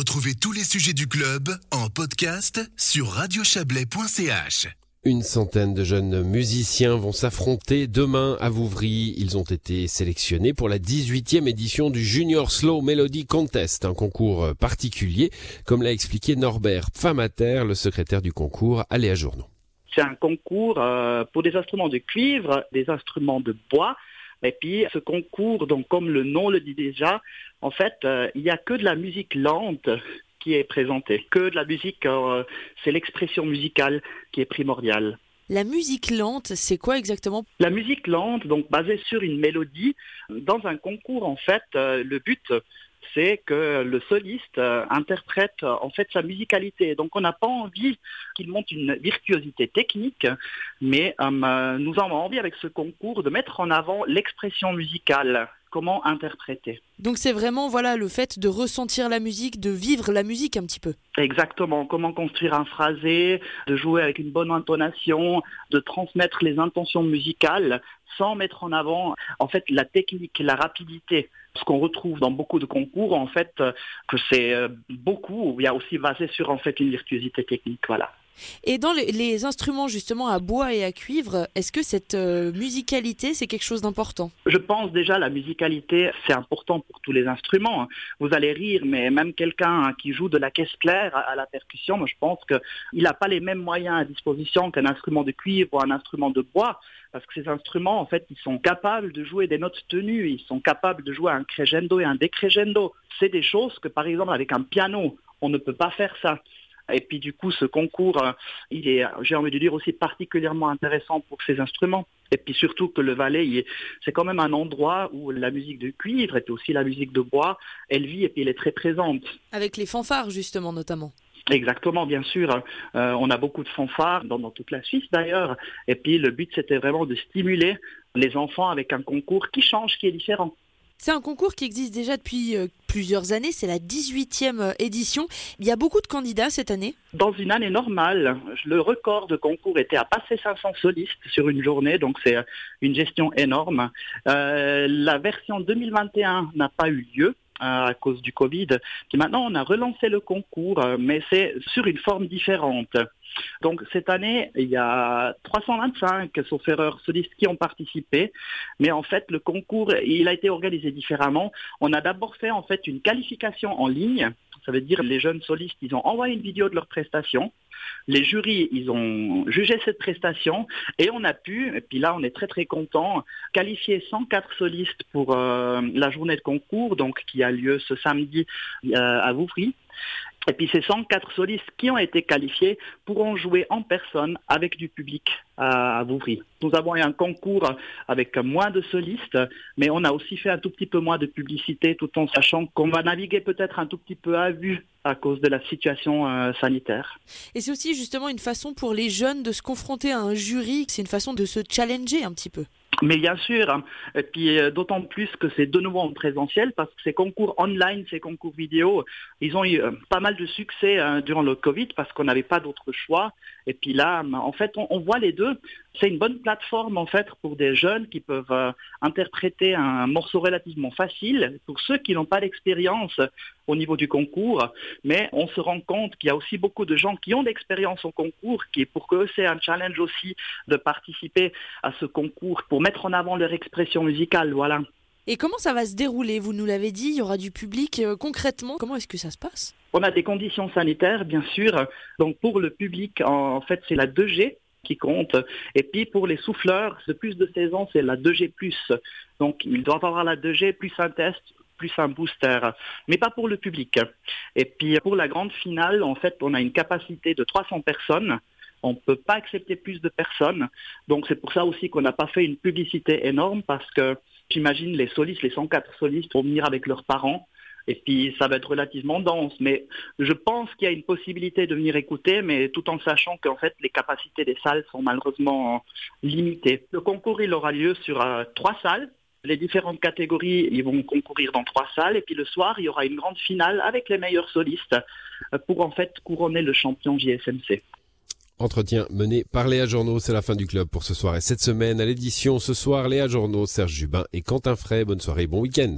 Retrouvez tous les sujets du club en podcast sur radiochablais.ch. Une centaine de jeunes musiciens vont s'affronter demain à Vouvry. Ils ont été sélectionnés pour la 18e édition du Junior Slow Melody Contest, un concours particulier, comme l'a expliqué Norbert Pfamater, le secrétaire du concours à Léa Journaux. C'est un concours euh, pour des instruments de cuivre, des instruments de bois, et puis ce concours, donc comme le nom le dit déjà, en fait, euh, il n'y a que de la musique lente qui est présentée, que de la musique, euh, c'est l'expression musicale qui est primordiale. La musique lente, c'est quoi exactement? La musique lente, donc basée sur une mélodie, dans un concours, en fait, euh, le but, c'est que le soliste euh, interprète euh, en fait sa musicalité. Donc on n'a pas envie qu'il monte une virtuosité technique, mais euh, nous avons envie avec ce concours de mettre en avant l'expression musicale comment interpréter. Donc c'est vraiment voilà le fait de ressentir la musique, de vivre la musique un petit peu. Exactement, comment construire un phrasé, de jouer avec une bonne intonation, de transmettre les intentions musicales sans mettre en avant en fait la technique, la rapidité. Ce qu'on retrouve dans beaucoup de concours, en fait, que c'est euh, beaucoup, il y a aussi basé sur en fait une virtuosité technique, voilà. Et dans les, instruments justement à bois et à cuivre, est-ce que cette euh, musicalité, c'est quelque chose d'important? Je pense déjà la musicalité, c'est important pour tous les instruments. Vous allez rire, mais même quelqu'un qui joue de la caisse claire à, la percussion, moi, je pense qu'il n'a pas les mêmes moyens à disposition qu'un instrument de cuivre ou un instrument de bois. Parce que ces instruments, en fait, ils sont capables de jouer des notes tenues, ils sont capables de jouer un crescendo et un décrescendo. C'est des choses que, par exemple, avec un piano, on ne peut pas faire ça. Et puis du coup, ce concours, euh, il est, j'ai envie de dire, aussi particulièrement intéressant pour ces instruments. Et puis surtout que le Valais, c'est quand même un endroit où la musique de cuivre et puis aussi la musique de bois, elle vit et puis elle est très présente. Avec les fanfares justement notamment. Exactement, bien sûr. Euh, on a beaucoup de fanfares dans, dans toute la Suisse d'ailleurs. Et puis le but, c'était vraiment de stimuler les enfants avec un concours qui change, qui est différent. C'est un concours qui existe déjà depuis euh, plusieurs années, c'est la 18e euh, édition. Il y a beaucoup de candidats cette année Dans une année normale, le record de concours était à passer 500 solistes sur une journée, donc c'est euh, une gestion énorme. la version 2021 n'a pas eu lieu à cause du Covid. Puis maintenant, on a relancé le concours, mais c'est sur une forme différente. Donc cette année, il y a 325, sauf solistes qui ont participé. Mais en fait, le concours, il a été organisé différemment. On a d'abord fait en fait une qualification en ligne. Ça veut dire les jeunes solistes, ils ont envoyé une vidéo de leur prestation. Les jurys, ils ont jugé cette prestation et on a pu, et puis là on est très très content, qualifier 104 solistes pour euh, la journée de concours, donc qui a lieu ce samedi euh, à Vouvry. Et puis ces 104 solistes qui ont été qualifiés pourront jouer en personne avec du public à, Vouvry. Nous avons eu un concours avec moins de solistes, mais on a aussi fait un tout petit peu moins de publicité tout en sachant qu'on va naviguer peut-être un tout petit peu à vue à cause de la situation euh, sanitaire. Et c'est aussi justement une façon pour les jeunes de se confronter à un jury, c'est une façon de se challenger un petit peu. Mais bien sûr, hein. et puis euh, d'autant plus que c'est de nouveau en présentiel parce que ces concours online, ces concours vidéo, ils ont eu euh, pas mal de succès hein, durant le Covid parce qu'on n'avait pas d'autre choix. Et puis là, en fait, on, voit les deux. C'est une bonne plateforme en fait pour des jeunes qui peuvent euh, interpréter un morceau relativement facile. Pour ceux qui n'ont pas d'expérience au niveau du concours, mais on se rend compte qu'il y a aussi beaucoup de gens qui ont d'expérience au concours, qui pour eux c'est un challenge aussi de participer à ce concours pour mettre en avant leur expression musicale. Voilà. Et comment ça va se dérouler? Vous nous l'avez dit, il y aura du public. Euh, concrètement, comment est-ce que ça se passe? On a des conditions sanitaires, bien sûr. Donc pour le public, en fait, c'est la 2G qui compte. Et puis pour les souffleurs de plus de 16 ans, c'est la 2G+. Donc ils doivent avoir la 2G plus un test plus un booster, mais pas pour le public. Et puis pour la grande finale, en fait, on a une capacité de 300 personnes. On ne peut pas accepter plus de personnes. Donc c'est pour ça aussi qu'on n'a pas fait une publicité énorme parce que j'imagine les solistes, les 104 solistes vont venir avec leurs parents. Et puis ça va être relativement dense. Mais je pense qu'il y a une possibilité de venir écouter, mais tout en sachant qu'en fait les capacités des salles sont malheureusement limitées. Le concours il aura lieu sur euh, trois salles. Les différentes catégories, ils vont concourir dans trois salles et puis le soir, il y aura une grande finale avec les meilleurs solistes euh, pour en fait couronner le champion JSMC. Entretien mené par Léa Journaux, c'est la fin du club pour ce soir et cette semaine à l'édition ce soir Léa Journaux, Serge Jubin et Quentin Fray. Bonne soirée, bon week-end.